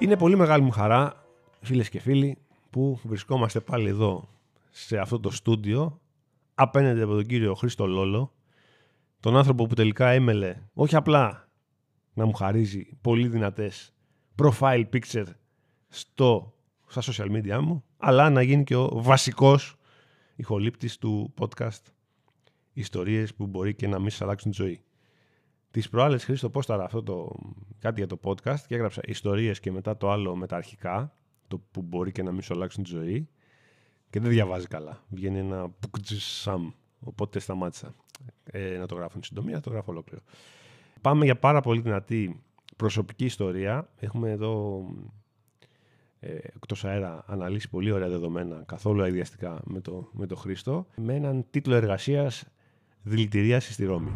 Είναι πολύ μεγάλη μου χαρά, φίλες και φίλοι, που βρισκόμαστε πάλι εδώ σε αυτό το στούντιο απέναντι από τον κύριο Χρήστο Λόλο, τον άνθρωπο που τελικά έμελε όχι απλά να μου χαρίζει πολύ δυνατές profile picture στο, στα social media μου, αλλά να γίνει και ο βασικός ηχολήπτης του podcast ιστορίες που μπορεί και να μην σας αλλάξουν τη ζωή. Τις προάλλες Χρήστο πόσταρα αυτό το, κάτι για το podcast και έγραψα ιστορίες και μετά το άλλο με τα αρχικά, το που μπορεί και να μην σου αλλάξουν τη ζωή και δεν διαβάζει καλά. Βγαίνει ένα πουκτζισαμ, οπότε σταμάτησα ε, να το γράφω εν συντομία, το γράφω ολόκληρο. Πάμε για πάρα πολύ δυνατή προσωπική ιστορία. Έχουμε εδώ ε, εκτός αέρα αναλύσει πολύ ωραία δεδομένα, καθόλου αειδιαστικά με το, με το Χρήστο, με έναν τίτλο εργασίας δηλητηρίαση στη Ρώμη.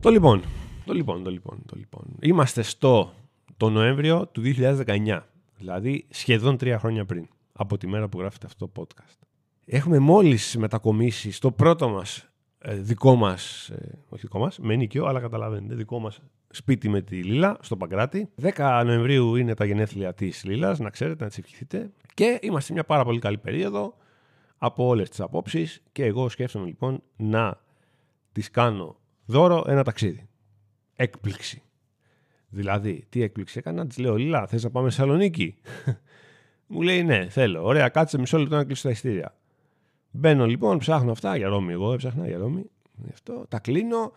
Το λοιπόν, το λοιπόν, το λοιπόν, το λοιπόν. Είμαστε στο το Νοέμβριο του 2019, δηλαδή σχεδόν τρία χρόνια πριν, από τη μέρα που γράφεται αυτό το podcast. Έχουμε μόλις μετακομίσει στο πρώτο μας ε, δικό μας, ε, όχι δικό μας, με νίκιο, αλλά καταλαβαίνετε, δικό μας σπίτι με τη Λίλα, στο Παγκράτη. 10 Νοεμβρίου είναι τα γενέθλια της Λίλας, να ξέρετε, να τις ευχηθείτε. Και είμαστε σε μια πάρα πολύ καλή περίοδο από όλες τις απόψεις και εγώ σκέφτομαι λοιπόν να της κάνω δώρο ένα ταξίδι. Έκπληξη. Δηλαδή, τι έκπληξη έκανα, της λέω: Λίλα, θες να πάμε Θεσσαλονίκη; Μου λέει: Ναι, θέλω. Ωραία, κάτσε μισό λεπτό να κλείσω τα ειστήρια. Μπαίνω λοιπόν, ψάχνω αυτά για Ρώμη. Εγώ έψαχνα για Ρώμη. Αυτό, τα κλείνω.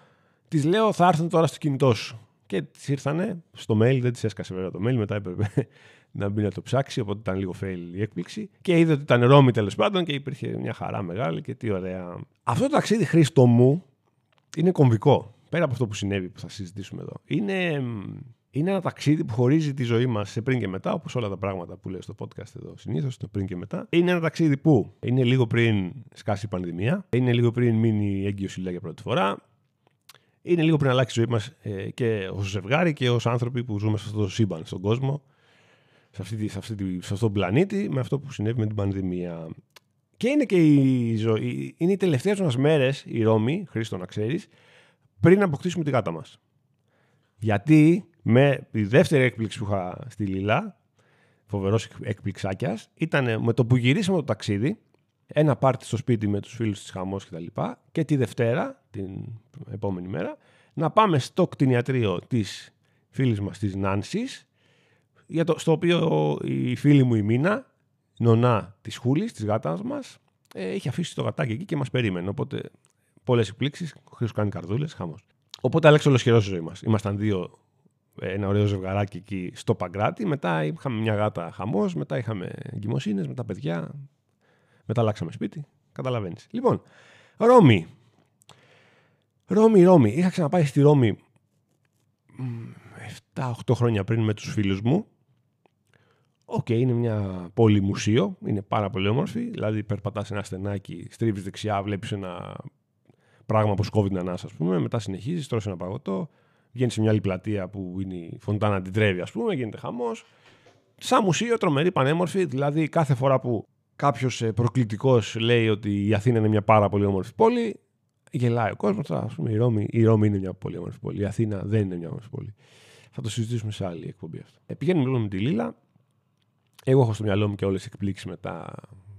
Της λέω: Θα έρθουν τώρα στο κινητό σου. Και της ήρθανε στο mail, δεν της έσκασε βέβαια το mail, μετά έπρεπε να μπει να το ψάξει, οπότε ήταν λίγο fail η έκπληξη. Και είδε ότι ήταν Ρώμη τέλος πάντων και υπήρχε μια χαρά μεγάλη και τι ωραία. Αυτό το ταξίδι Χρήστο μου είναι κομβικό. Πέρα από αυτό που συνέβη που θα συζητήσουμε εδώ. Είναι, είναι ένα ταξίδι που χωρίζει τη ζωή μας σε πριν και μετά, όπως όλα τα πράγματα που λέω στο podcast εδώ συνήθως, το πριν και μετά. Είναι ένα ταξίδι που είναι λίγο πριν σκάσει η πανδημία, είναι λίγο πριν μείνει έγκυος η για πρώτη φορά, είναι λίγο πριν αλλάξει η ζωή μας ε, και ως ζευγάρι και ως άνθρωποι που ζούμε σε αυτό το σύμπαν, στον κόσμο, σε, αυτή, σε, αυτή, σε αυτόν τον πλανήτη, με αυτό που συνέβη με την πανδημία. Και είναι και η ζωή. Είναι οι τελευταίες μας μέρες, η Ρώμη, Χρήστο να ξέρεις, πριν αποκτήσουμε τη γάτα μας. Γιατί με τη δεύτερη έκπληξη που είχα στη Λίλα, φοβερός εκπληξάκιας, ήταν με το που γυρίσαμε το ταξίδι, ένα πάρτι στο σπίτι με τους φίλους της χαμός και τα λοιπά και τη Δευτέρα, την επόμενη μέρα, να πάμε στο κτηνιατρίο της φίλης μας της Νάνσης, για το, στο οποίο η φίλη μου η Μίνα, νονά της Χούλης, της γάτας μας, ε, είχε αφήσει το γατάκι εκεί και μας περίμενε. Οπότε πολλές εκπλήξεις, ο Χρήστος κάνει καρδούλες, χαμός. Οπότε άλλαξε ολοσχερός η ζωή μας. Ήμασταν δύο ένα ωραίο ζευγαράκι εκεί στο Παγκράτη. Μετά είχαμε μια γάτα χαμός, μετά είχαμε εγκυμοσύνες, μετά παιδιά. Μετά αλλάξαμε σπίτι. Καταλαβαίνεις. Λοιπόν, Ρώμη. Ρώμη, Ρώμη. Είχα ξαναπάει στη Ρώμη 7-8 χρόνια πριν με τους φίλους μου. Οκ, είναι μια πόλη μουσείο, είναι πάρα πολύ όμορφη. Δηλαδή, περπατάς ένα στενάκι, στρίβεις δεξιά, βλέπεις ένα πράγμα που σου κόβει την ανάσα, ας πούμε. Μετά συνεχίζεις, τρως ένα παγωτό, βγαίνεις σε μια άλλη πλατεία που είναι η Φοντάνα Τρέβι, ας πούμε, γίνεται χαμός. Σαν μουσείο, τρομερή, πανέμορφη. Δηλαδή, κάθε φορά που κάποιος ε, προκλητικός λέει ότι η Αθήνα είναι μια πάρα πολύ όμορφη πόλη, γελάει ο κόσμος. Α πούμε, η Ρώμη, η Ρώμη είναι μια πολύ όμορφη πόλη. Η Αθήνα δεν είναι μια όμορφη πόλη. Θα το συζητήσουμε σε άλλη εκπομπή αυτό. Ε, πηγαίνουμε λοιπόν με τη Λίλα. Εγώ έχω στο μυαλό μου και όλες τις εκπλήξεις με τα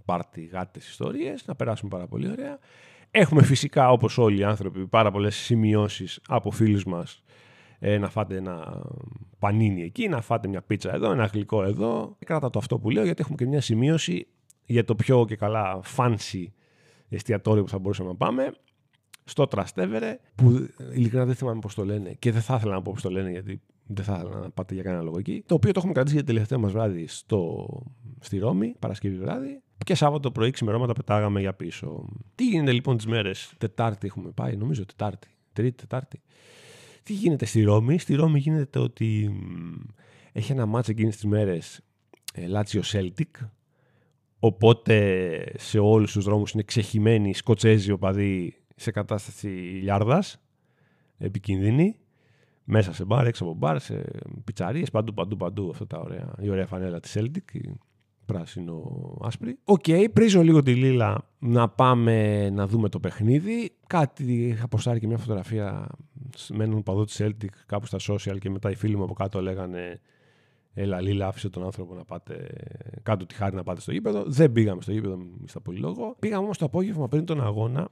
πάρτι, γάτες, ιστορίες. Να περάσουμε πάρα πολύ ωραία. Έχουμε φυσικά, όπως όλοι οι άνθρωποι, πάρα πολλές σημειώσεις από φίλους μας ε, να φάτε ένα πανίνι εκεί, να φάτε μια πίτσα εδώ, ένα γλυκό εδώ. Κράτα το αυτό που λέω, γιατί έχουμε και μια σημείωση για το πιο και καλά fancy εστιατόριο που θα μπορούσαμε να πάμε. Στο Τραστέβερε, που ειλικρινά δεν θυμάμαι πώς το λένε και δεν θα ήθελα να πω πώς το λένε, γιατί δεν θα ήθελα να πάτε για κανένα λόγο εκεί. Το οποίο το έχουμε κρατήσει για το τελευταίο μας βράδυ στο, στη Ρώμη, Παρασκευή βράδυ. Και Σάββατο πρωί ξημερώματα πετάγαμε για πίσω. Τι γίνεται λοιπόν τις μέρες, Τετάρτη έχουμε πάει, νομίζω Τετάρτη. Τρίτη, Τετάρτη. Τι γίνεται στη Ρώμη; Στη Ρώμη γίνεται ότι έχει ένα ματς εκείνες τις μέρες Λάτσιο Celtic. Οπότε σε όλους τους δρόμους είναι ξεχυμένοι Σκοτσέζοι οπαδοί σε κατάσταση λιάρδας, επικίνδυνη. Μέσα σε μπαρ, έξω από μπαρ, σε πιτσαρίες, παντού, παντού, παντού. Αυτά τα ωραία, η ωραία φανέλα της Celtic, πράσινο άσπρη. OK, okay, πρίζω λίγο τη Λίλα να πάμε να δούμε το παιχνίδι. Κάτι, είχα ποστάρει και μια φωτογραφία με έναν παδό της Celtic κάπου στα social και μετά οι φίλοι μου από κάτω λέγανε Έλα, Λίλα, άφησε τον άνθρωπο να πάτε κάτω τη χάρη να πάτε στο γήπεδο. Δεν πήγαμε στο γήπεδο, μη στα πολύ λόγο. Πήγαμε όμως το απόγευμα πριν τον αγώνα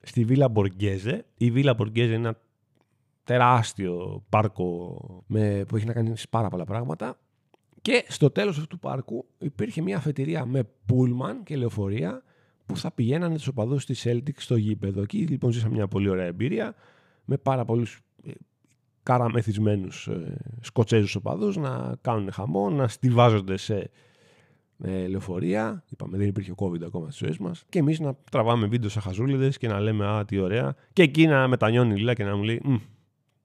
στη Βίλα Μποργκέζε. Η Βίλα Μποργκέζε είναι ένα τεράστιο πάρκο με, που έχει να κάνει πάρα πολλά πράγματα. Και στο τέλος αυτού του πάρκου υπήρχε μια αφετηρία με πούλμαν και λεωφορεία που θα πηγαίνανε τους οπαδούς της Celtic στο γήπεδο. Εκεί λοιπόν ζήσαμε μια πολύ ωραία εμπειρία με πάρα πολλούς ε, καραμεθισμένους ε, Σκοτσέζους οπαδούς να κάνουν χαμό, να στηβάζονται σε ε, λεωφορεία. Είπαμε, δεν υπήρχε COVID ακόμα στις ζωές μας. Και εμείς να τραβάμε βίντεο σαν χαζούλιδες και να λέμε Α, τι ωραία. Και εκεί να μετανιώνει η Λίλα και να μου λέει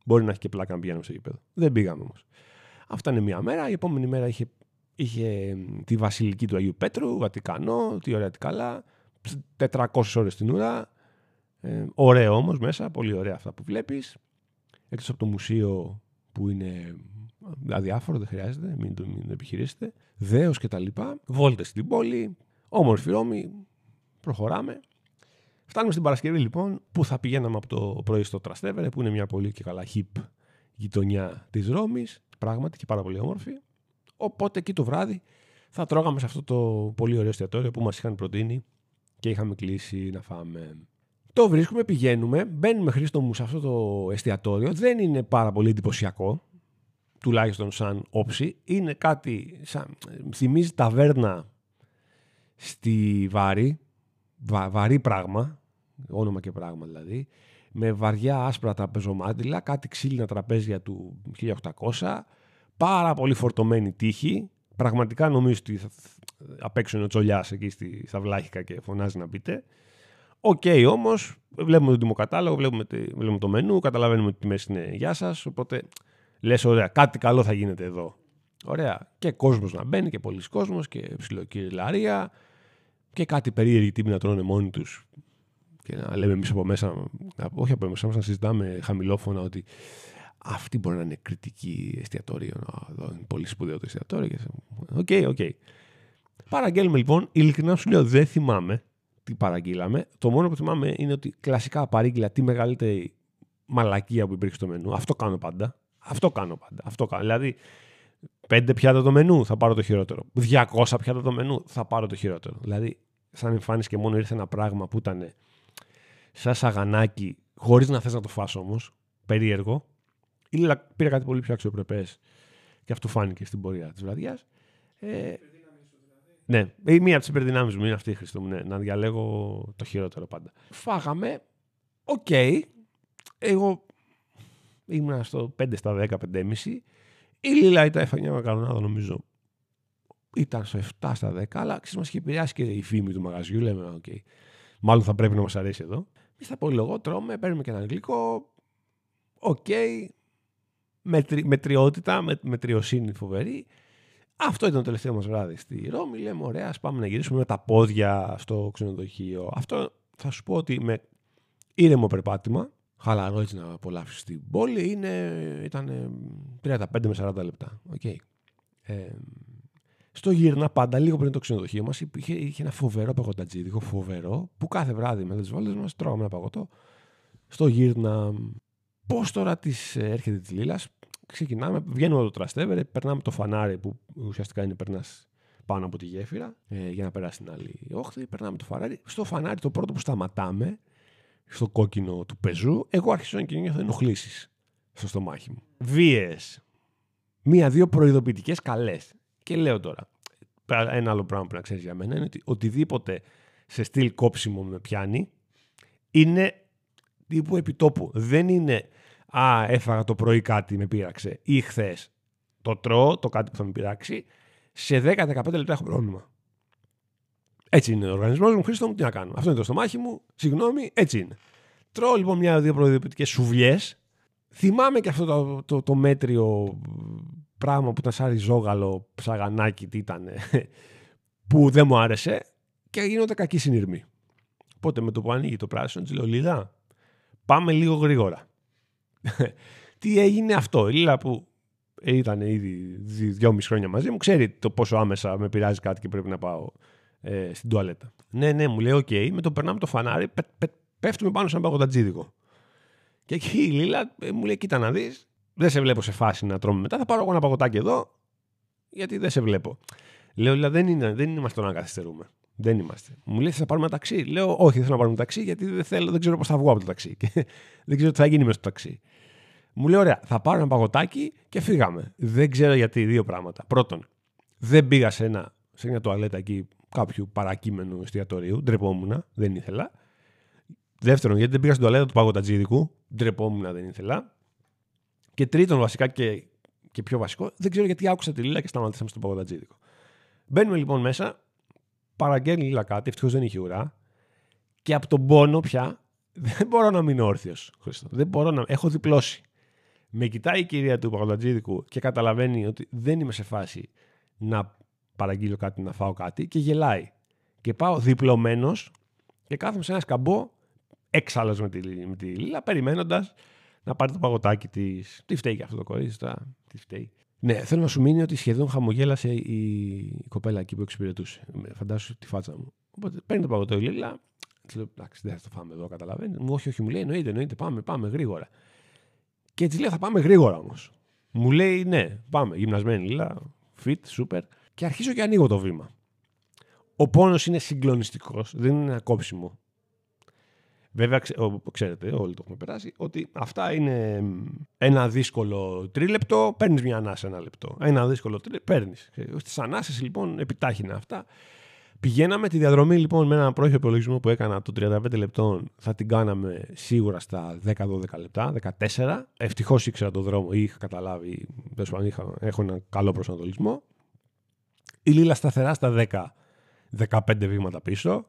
Μπορεί να έχει και πλάκα να πηγαίνουμε στο γήπεδο. Δεν πήγαμε όμως. Αυτά είναι μία μέρα. Η επόμενη μέρα είχε, είχε τη βασιλική του Αγίου Πέτρου, Βατικανό, τι ωραία, τι καλά. 400 ώρες την ουρά. Ε, ωραίο όμως μέσα, πολύ ωραία αυτά που βλέπεις. Εκτός από το μουσείο που είναι αδιάφορο, δεν χρειάζεται, μην το, μην το επιχειρήσετε. Δέος και τα λοιπά. Βόλτες στην πόλη, όμορφη Ρώμη, προχωράμε. Φτάνουμε στην Παρασκευή λοιπόν, που θα πηγαίναμε από το πρωί στο Τραστέβερε, που είναι μια πολύ και καλά hip γειτονιά της Ρώμης, πράγματι και πάρα πολύ όμορφη. Οπότε εκεί το βράδυ θα τρώγαμε σε αυτό το πολύ ωραίο εστιατόριο που μας είχαν προτείνει και είχαμε κλείσει να φάμε. Το βρίσκουμε, πηγαίνουμε, μπαίνουμε Χρήστο μου σε αυτό το εστιατόριο. Δεν είναι πάρα πολύ εντυπωσιακό, τουλάχιστον σαν όψη. Είναι κάτι, σαν, θυμίζει ταβέρνα στη Βάρη, βα, βαρύ πράγμα, όνομα και πράγμα δηλαδή, με βαριά άσπρα τραπεζομάντιλα, κάτι ξύλινα τραπέζια του 1800, πάρα πολύ φορτωμένοι τοίχοι, πραγματικά νομίζω ότι θα, απ' έξω είναι ο Τσολιάς εκεί στη, στα Βλάχικα και φωνάζει να πείτε. OK okay, όμως, βλέπουμε τον τιμοκατάλογο, βλέπουμε, βλέπουμε το μενού, καταλαβαίνουμε ότι οι τιμές είναι γεια σας. Οπότε λες, ωραία, κάτι καλό θα γίνεται εδώ. Ωραία. Και κόσμος να μπαίνει και πολύς κόσμος και ψιλοκυριλαρία και κάτι περίεργοι τύποι να τρώνε μόνοι τους και να λέμε εμείς από μέσα, όχι από εμάς, να συζητάμε χαμηλόφωνα ότι αυτοί μπορεί να είναι κριτικοί εστιατορίων. Εδώ είναι πολύ σπουδαίο το εστιατόριο. OK, okay, OK. Okay. Παραγγέλνουμε λοιπόν, ειλικρινά σου λέω δεν θυμάμαι τι παραγγείλαμε. Το μόνο που θυμάμαι είναι ότι κλασικά παρήγγειλα τη μεγαλύτερη μαλακία που υπήρχε στο μενού. Αυτό κάνω πάντα. Αυτό κάνω πάντα. Αυτό κάνω. Δηλαδή, πέντε πιάτα το μενού, θα πάρω το χειρότερο. 200 πιάτα το μενού, θα πάρω το χειρότερο. Δηλαδή, σαν εμφάνιση και μόνο ήρθε ένα πράγμα που ήταν σαν σαγανάκι, χωρίς να θες να το φας όμως, περίεργο. Ή πήρα κάτι πολύ πιο αξιοπρεπές και αυτό φάνηκε στην πορεία της βραδιάς. Ε, ναι, η μία από τις υπερδυνάμεις μου είναι αυτή, Χριστό μου, ναι, να διαλέγω το χειρότερο πάντα. Φάγαμε. OK. Okay. Εγώ ήμουν στο 5 στα 10, 5,5. Η Λίλα ήταν έφαγε μια μακαρονάδα, νομίζω. Ήταν στο 7 στα 10, αλλά ξέρεις, μας είχε επηρεάσει και η φήμη του μαγαζιού. Λέμε, OK. Okay. Μάλλον θα πρέπει να μας αρέσει εδώ. Εμεί θα λόγο, τρώμε, παίρνουμε και ένα γλυκό. OK. Okay. Μετρι, μετριότητα, με, μετριοσύνη φοβερή. Αυτό ήταν το τελευταίο μας βράδυ στη Ρώμη. Λέμε, ωραία, ας πάμε να γυρίσουμε με τα πόδια στο ξενοδοχείο. Αυτό θα σου πω ότι με ήρεμο περπάτημα, χαλαρό έτσι να απολαύσεις την πόλη, είναι, ήταν 35 με 40 λεπτά. Okay. Ε, στο γύρνα πάντα, λίγο πριν το ξενοδοχείο μας, είχε, είχε ένα φοβερό παγωτατζίδικο, φοβερό, που κάθε βράδυ με τις βόλτες μας τρώγαμε ένα παγωτό. Στο γύρνα, πώς τώρα της έρχεται της Λίλας, ξεκινάμε, βγαίνουμε από το τραστέβερε, περνάμε το φανάρι που ουσιαστικά είναι περνάς πάνω από τη γέφυρα ε, για να περάσει την άλλη όχθη. Περνάμε το φανάρι. Στο φανάρι το πρώτο που σταματάμε, στο κόκκινο του πεζού, εγώ άρχισα να νιώθω ενοχλήσεις στο στομάχι μου. Βίες. Μία-δύο προειδοποιητικές καλές. Και λέω τώρα, ένα άλλο πράγμα που να ξέρεις για μένα είναι ότι οτιδήποτε σε στυλ κόψιμο με πιάνει είναι τύπου επιτόπου. Δεν είναι Α, έφαγα το πρωί κάτι, με πείραξε. Ή χθες. Το τρώω, το κάτι που θα με πειράξει. Σε 10-15 λεπτά έχω πρόβλημα. Έτσι είναι ο οργανισμός μου. Χρήστο μου, τι να κάνω. Αυτό είναι το στομάχι μου. Συγγνώμη, έτσι είναι. Τρώω λοιπόν μια-δύο προειδοποιητικέ σουβλιές. Θυμάμαι και αυτό το, το, το, μέτριο πράγμα που ήταν σαν ριζόγαλο, ψαγανάκι, τι ήταν, που δεν μου άρεσε και γίνονται κακή συνειρμή. Οπότε με το που ανοίγει το πράσινο, της λέω Λίδα, πάμε λίγο γρήγορα. τι έγινε αυτό. Η Λίλα που ήταν ήδη δυόμιση χρόνια μαζί μου, ξέρει το πόσο άμεσα με πειράζει κάτι και πρέπει να πάω ε, στην τουαλέτα. Ναι, ναι, μου λέει: OK, okay, με το περνάμε το φανάρι, πε, πε, πέφτουμε πάνω σ' ένα παγωτατζίδικο. Και εκεί η Λίλα ε, μου λέει: Κοίτα να δεις, δεν σε βλέπω σε φάση να τρώμε μετά. Θα πάρω εγώ ένα παγωτάκι εδώ. γιατί δεν σε βλέπω. Λέω, Λίλα, δεν, είναι, δεν είμαστε να καθυστερούμε. Δεν είμαστε. Μου λέει, θα πάρουμε ταξί. Λέω, Όχι, δεν θέλω να πάρουμε ταξί, γιατί δεν, θέλω, δεν ξέρω πώς θα βγω από το ταξί. Και δεν ξέρω τι θα γίνει μέσα στο ταξί. Μου λέει, Ωραία, θα πάρω ένα παγωτάκι και φύγαμε. Δεν ξέρω γιατί. Δύο πράγματα. Πρώτον, δεν πήγα σε, ένα, σε μια τουαλέτα εκεί κάποιου παρακείμενου εστιατορίου. Ντρεπόμουν, δεν ήθελα. Δεύτερον, γιατί δεν πήγα στην τουαλέτα του παγωτατζίδικου. Ντρεπόμουν, δεν ήθελα. Και τρίτον, βασικά και, και πιο βασικό, δεν ξέρω γιατί άκουσα τη Λίλα και σταματήσαμε στο παγωτατζίδικο. Μπαίνουμε λοιπόν μέσα, παραγγέλνει Λίλα κάτι, ευτυχώς δεν είχε ουρά. Και από τον πόνο πια δεν μπορώ να μείνω όρθιος. Δεν μπορώ να. Έχω διπλώσει. Με κοιτάει η κυρία του παγωτατζίδικου και καταλαβαίνει ότι δεν είμαι σε φάση να παραγγείλω κάτι, να φάω κάτι και γελάει. Και πάω διπλωμένος και κάθομαι σε ένα σκαμπό έξαλλο με τη, με τη Λίλα, περιμένοντας να πάρει το παγωτάκι της. Τι φταίει και αυτό το κορίτσι τώρα, τι φταίει. Ναι, θέλω να σου μείνει ότι σχεδόν χαμογέλασε η κοπέλα εκεί που εξυπηρετούσε. Φαντάσου τη φάτσα μου. Οπότε παίρνει το παγωτό η Λίλα. Της λέω: Εντάξει, δεν θα το φάμε εδώ, καταλαβαίνεις. Μου, όχι, όχι, μου λέει: Εννοείται, εννοείται, πάμε, πάμε γρήγορα. Και της λέω: Θα πάμε γρήγορα όμως. Μου λέει: Ναι, πάμε. Γυμνασμένη Λίλα, fit, super. Και αρχίζω και ανοίγω το βήμα. Ο πόνος είναι συγκλονιστικός, δεν είναι ένα κόψιμο. Βέβαια, ξέρετε, όλοι το έχουμε περάσει, ότι αυτά είναι ένα δύσκολο τρίλεπτο, παίρνεις μια ανάσα ένα λεπτό. Ένα δύσκολο τρίλεπτο, παίρνεις. Στις ανάσες λοιπόν επιτάχυνα αυτά. Πηγαίναμε τη διαδρομή λοιπόν με ένα πρόχειο υπολογισμό που έκανα των 35 λεπτών, θα την κάναμε σίγουρα στα 10-12 λεπτά, 14. Ευτυχώς ήξερα τον δρόμο ή είχα καταλάβει, είχα, έχω ένα καλό προσανατολισμό. Η Λίλα σταθερά στα 10-15 βήματα πίσω.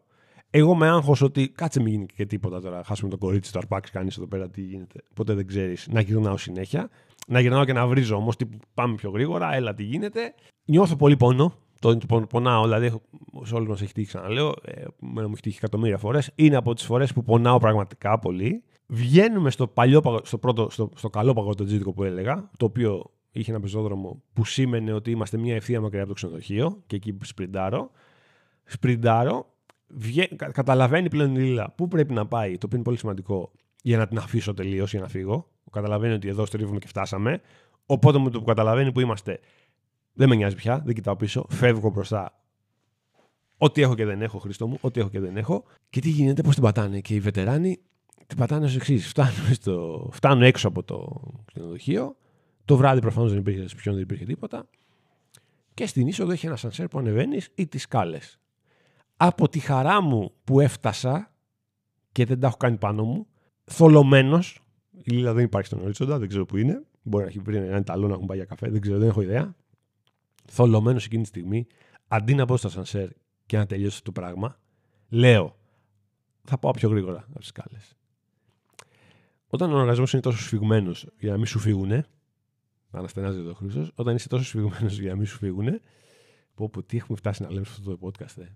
Εγώ με άγχος ότι κάτσε μην γίνει και τίποτα τώρα. Χάσουμε το κορίτσι, το αρπάξει κανείς εδώ πέρα, τι γίνεται. Ποτέ δεν ξέρεις. Να γυρνάω συνέχεια. Να γυρνάω και να βρίζω όμως τι πάμε πιο γρήγορα, έλα τι γίνεται. Νιώθω πολύ πόνο. Το πονάω, δηλαδή σε όλους μας έχει τύχει, ξαναλέω. Ε, μου έχει τύχει εκατομμύρια φορές. Είναι από τις φορές που πονάω πραγματικά πολύ. Βγαίνουμε στο, παλιό, στο, πρώτο, στο, στο καλό παγωτοτζίδικο που έλεγα, το οποίο είχε ένα πεζόδρομο που σήμαινε ότι είμαστε μια ευθεία μακριά από το ξενοδοχείο και εκεί σπριντάρω. Σπριντάρω, βγε... καταλαβαίνει πλέον η Λίλα πού πρέπει να πάει, το οποίο είναι πολύ σημαντικό για να την αφήσω τελείως για να φύγω. Καταλαβαίνει ότι εδώ στρίβουμε και φτάσαμε. Οπότε με το που καταλαβαίνει που είμαστε, δεν με νοιάζει πια, δεν κοιτάω πίσω, φεύγω μπροστά. Ό,τι έχω και δεν έχω, Χρήστο μου, ό,τι έχω και δεν έχω. Και τι γίνεται, πώς την πατάνε. Και οι βετεράνοι την πατάνε ως εξής. Φτάνω, στο... Φτάνω έξω από το ξενοδοχείο. Το βράδυ προφανώς δεν υπήρχε δεν υπήρχε τίποτα. Και στην είσοδο έχει ένα σανσέρ που ανεβαίνεις ή τις σκάλες από τη χαρά μου που έφτασα και δεν τα έχω κάνει πάνω μου, θολωμένος. Η Λίλα δεν υπάρχει στον ορίζοντα, δεν ξέρω που είναι. Μπορεί να έχει βρει ένα ταλό να έχουν πάει για καφέ, δεν ξέρω, δεν έχω ιδέα. Θολωμένος εκείνη τη στιγμή, αντί να πω στα σανσέρ και να τελειώσει αυτό το πράγμα, λέω θα πάω πιο γρήγορα από τις σκάλες. Όταν ο οργασμός είναι τόσο σφιγμένος για να μην σου φύγουνε, αναστενάζει εδώ ο Χρήστος, όταν είσαι τόσο σφιγμένος για να μην σου φύγουνε, πω, πω τι έχουμε φτάσει να λέμε σε αυτό το podcast. Ε.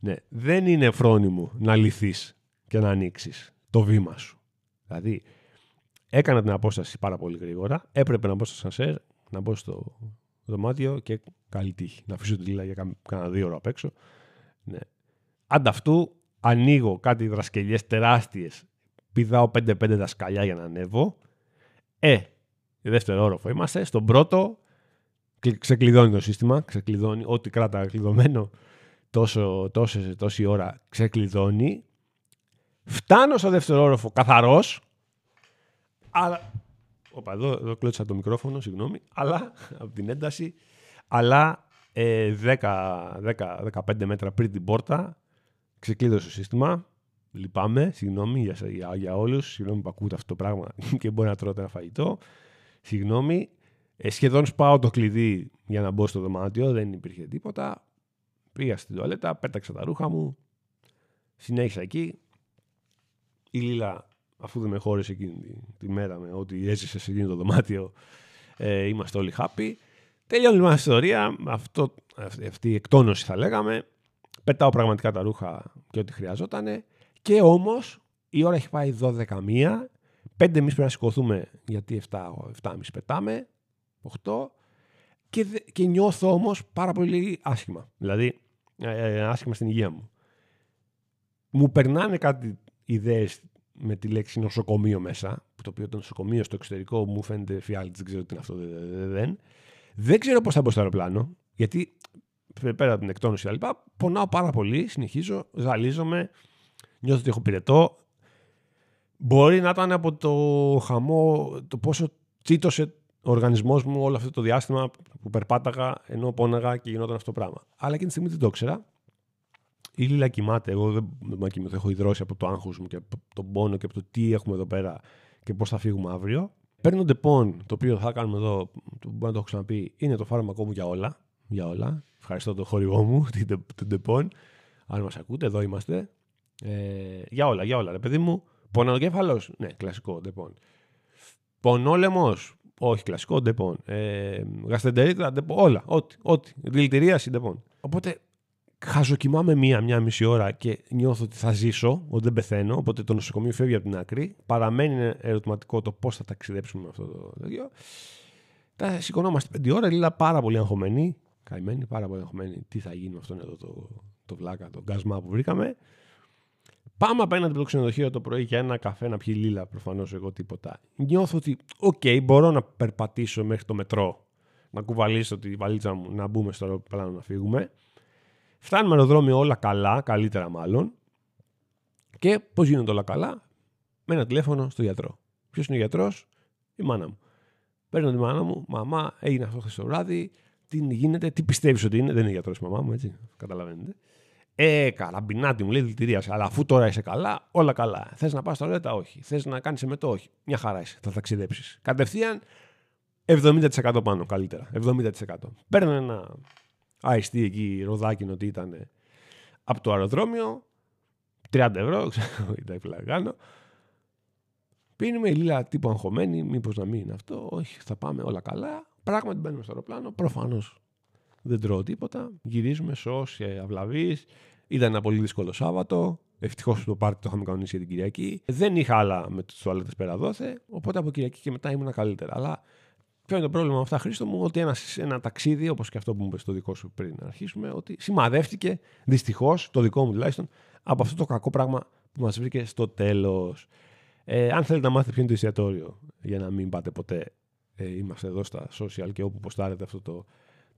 Ναι, δεν είναι φρόνιμο να λυθείς και να ανοίξεις το βήμα σου. Δηλαδή, έκανα την απόσταση πάρα πολύ γρήγορα. Έπρεπε να μπω στο σανσέρ, να μπω στο δωμάτιο και καλή τύχη. Να αφήσω τη λίλα για κάνα δύο ώρα απ' έξω. Ναι. Ανταυτού, ανοίγω κάτι δρασκελιές τεράστιες. Πηδάω 5-5 δασκαλιά για να ανέβω. Ε, δεύτερο όροφο είμαστε. Στον πρώτο, ξεκλειδώνει το σύστημα. Ξεκλειδώνει ό,τι κράτα κλειδωμένο τόσο, τόσο, τόση ώρα ξεκλειδώνει. Φτάνω στο δεύτερο όροφο καθαρός. Αλλά. Οπα, εδώ, εδώ κλώτσα το μικρόφωνο, συγγνώμη. Αλλά από την ένταση. Αλλά 10, 10, 15 μέτρα πριν την πόρτα ξεκλείδωσε το σύστημα. Λυπάμαι, συγγνώμη για, για, για όλους. Συγγνώμη που ακούτε αυτό το πράγμα και μπορεί να τρώτε ένα φαγητό. Συγγνώμη. Ε, σχεδόν σπάω το κλειδί για να μπω στο δωμάτιο, δεν υπήρχε τίποτα. Πήγα στην τουαλέτα, πέταξα τα ρούχα μου, συνέχισα εκεί. Η Λίλα, αφού δεν με χώρισε εκείνη τη, μέρα με ό,τι έζησε σε εκείνο το δωμάτιο, ε, είμαστε όλοι happy. Τελειώνει λοιπόν η ιστορία, αυτό, αυτή η εκτόνωση θα λέγαμε. Πετάω πραγματικά τα ρούχα και ό,τι χρειαζόταν. Και όμως η ώρα έχει πάει 12 μία. 5 εμείς πρέπει να σηκωθούμε γιατί 7, 7,5 πετάμε. 8. Και, και νιώθω όμως πάρα πολύ άσχημα. Δηλαδή, ε, ε, άσχημα στην υγεία μου. Μου περνάνε κάτι ιδέες με τη λέξη νοσοκομείο μέσα, το οποίο το νοσοκομείο στο εξωτερικό μου φαίνεται φιάλτη, δεν ξέρω τι είναι αυτό, δεν. Δεν ξέρω πώς θα μπω στο αεροπλάνο, γιατί πέρα από την εκτόνωση και λοιπά, πονάω πάρα πολύ, συνεχίζω, ζαλίζομαι, νιώθω ότι έχω πυρετό. Μπορεί να ήταν από το χαμό, το πόσο τσίτωσε ο οργανισμός μου όλο αυτό το διάστημα που περπάταγα ενώ πόναγα και γινόταν αυτό το πράγμα. Αλλά εκείνη τη στιγμή δεν το ήξερα. Η Λίλα κοιμάται. Εγώ δεν με κοιμηθώ. Έχω υδρώσει από το άγχος μου και από τον πόνο και από το τι έχουμε εδώ πέρα και πώς θα φύγουμε αύριο. Παίρνω ντεπών, το οποίο θα κάνουμε εδώ, που μπορεί να το έχω ξαναπεί, είναι το φάρμακό μου για όλα. Για όλα. Ευχαριστώ τον χορηγό μου, την ντεπών. Αν μας ακούτε, εδώ είμαστε. Ε, για όλα, για όλα. Ρε παιδί μου, πονοκέφαλος. Ναι, κλασικό ντεπών. Πονόλαιμος. Όχι, κλασικό ντεπών. Ε, γαστρεντερίτιδα, ντεπών. Όλα. Ό,τι. ό,τι. Δηλητηρίαση ντεπών. Οπότε χαζοκοιμάμαι μία-μία μισή ώρα και νιώθω ότι θα ζήσω, ότι δεν πεθαίνω. Οπότε το νοσοκομείο φεύγει από την άκρη. Παραμένει ερωτηματικό το πώς θα ταξιδέψουμε με αυτό το τέτοιο. Τα σηκωνόμαστε πέντε ώρα, Λίλα πάρα πολύ αγχωμένοι. Καημένοι, πάρα πολύ αγχωμένοι. Τι θα γίνει με αυτόν εδώ το, το βλάκα, τον κασμά που βρήκαμε. Πάμε απέναντι από το ξενοδοχείο το πρωί για ένα καφέ να πιει η Λίλα, προφανώς εγώ τίποτα. Νιώθω ότι, OK, okay, μπορώ να περπατήσω μέχρι το μετρό, να κουβαλήσω τη βαλίτσα μου, να μπούμε στο αεροπλάνο να φύγουμε. Φτάνουμε αεροδρόμιο όλα καλά, καλύτερα μάλλον. Και πώς γίνονται όλα καλά, με ένα τηλέφωνο στο γιατρό. Ποιος είναι ο γιατρός, η μάνα μου. Παίρνω τη μάνα μου, μαμά, έγινε αυτό χθες το βράδυ. Τι γίνεται, τι πιστεύεις ότι είναι; Δεν είναι γιατρός η μαμά μου, έτσι. Καταλαβαίνετε. Ε, καραμπινάτη μου λέει δηλητηρίασε. Αλλά αφού τώρα είσαι καλά, όλα καλά. Θες να πας στο ρέτα, όχι. Θες να κάνεις εμετό, όχι. Μια χαρά είσαι. Θα ταξιδέψεις. Κατευθείαν 70% πάνω καλύτερα. 70%. Παίρνω ένα αϊστή εκεί, ροδάκινο τι ήταν από το αεροδρόμιο. 30 ευρώ, ξέρω τα κάνω. Πίνουμε η Λίλα τύπου αγχωμένη, μήπως να μην είναι αυτό. Όχι, θα πάμε όλα καλά. Πράγματι μπαίνουμε στο αεροπλάνο. Προφανώς δεν τρώω τίποτα. Γυρίζουμε σω και αυλαβή. Ήταν ένα πολύ δύσκολο Σάββατο. Ευτυχώς το πάρτι το είχαμε κανονίσει για την Κυριακή. Δεν είχα άλλα με τις τουαλέτες πέρα δόθε. Οπότε από Κυριακή και μετά ήμουν καλύτερα. Αλλά ποιο είναι το πρόβλημα με αυτά, Χρήστο μου, ότι ένας, ένα ταξίδι, όπως και αυτό που μου είπες στο δικό σου πριν να αρχίσουμε, ότι σημαδεύτηκε δυστυχώς, το δικό μου τουλάχιστον, από αυτό το κακό πράγμα που μας βρήκε στο τέλος. Ε, αν θέλετε να μάθετε ποιο είναι το εστιατόριο, για να μην πάτε ποτέ, ε, είμαστε εδώ στα social και όπου ποστάρετε αυτό το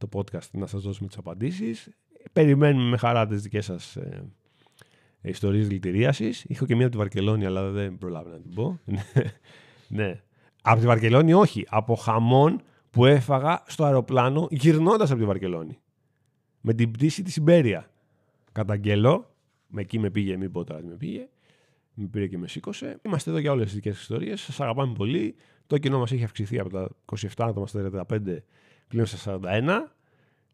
το podcast να σας δώσουμε τις απαντήσεις. Περιμένουμε με χαρά τις δικές σας ε, ιστορίες δηλητηρίασης. Είχα και μία από τη Βαρκελόνη, αλλά δεν προλάβαινα να την πω. ναι. Από τη Βαρκελόνη όχι. Από χαμόν που έφαγα στο αεροπλάνο γυρνώντας από τη Βαρκελόνη. Με την πτήση της Ιμπέρια. Καταγγελώ. Με εκεί με πήγε, μην πω τώρα τι με πήγε. Με πήρε και με σήκωσε. Είμαστε εδώ για όλες τις δικές ιστορίες. Σας αγαπάμε πολύ. Το κοινό μας έχει αυξηθεί από τα 27 άτομα στα 35 πλέον στα 41.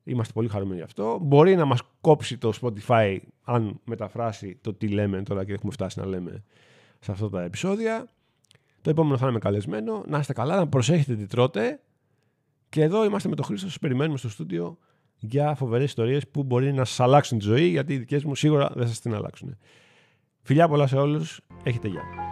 Είμαστε πολύ χαρούμενοι γι' αυτό. Μπορεί να μας κόψει το Spotify αν μεταφράσει το τι λέμε τώρα και έχουμε φτάσει να λέμε σε αυτά τα επεισόδια. Το επόμενο θα είναι με καλεσμένο. Να είστε καλά, να προσέχετε τι τρώτε. Και εδώ είμαστε με τον Χρήστο, σας περιμένουμε στο στούντιο για φοβερές ιστορίες που μπορεί να σας αλλάξουν τη ζωή, γιατί οι δικές μου σίγουρα δεν σας την αλλάξουν. Φιλιά πολλά σε όλους. Έχετε γεια.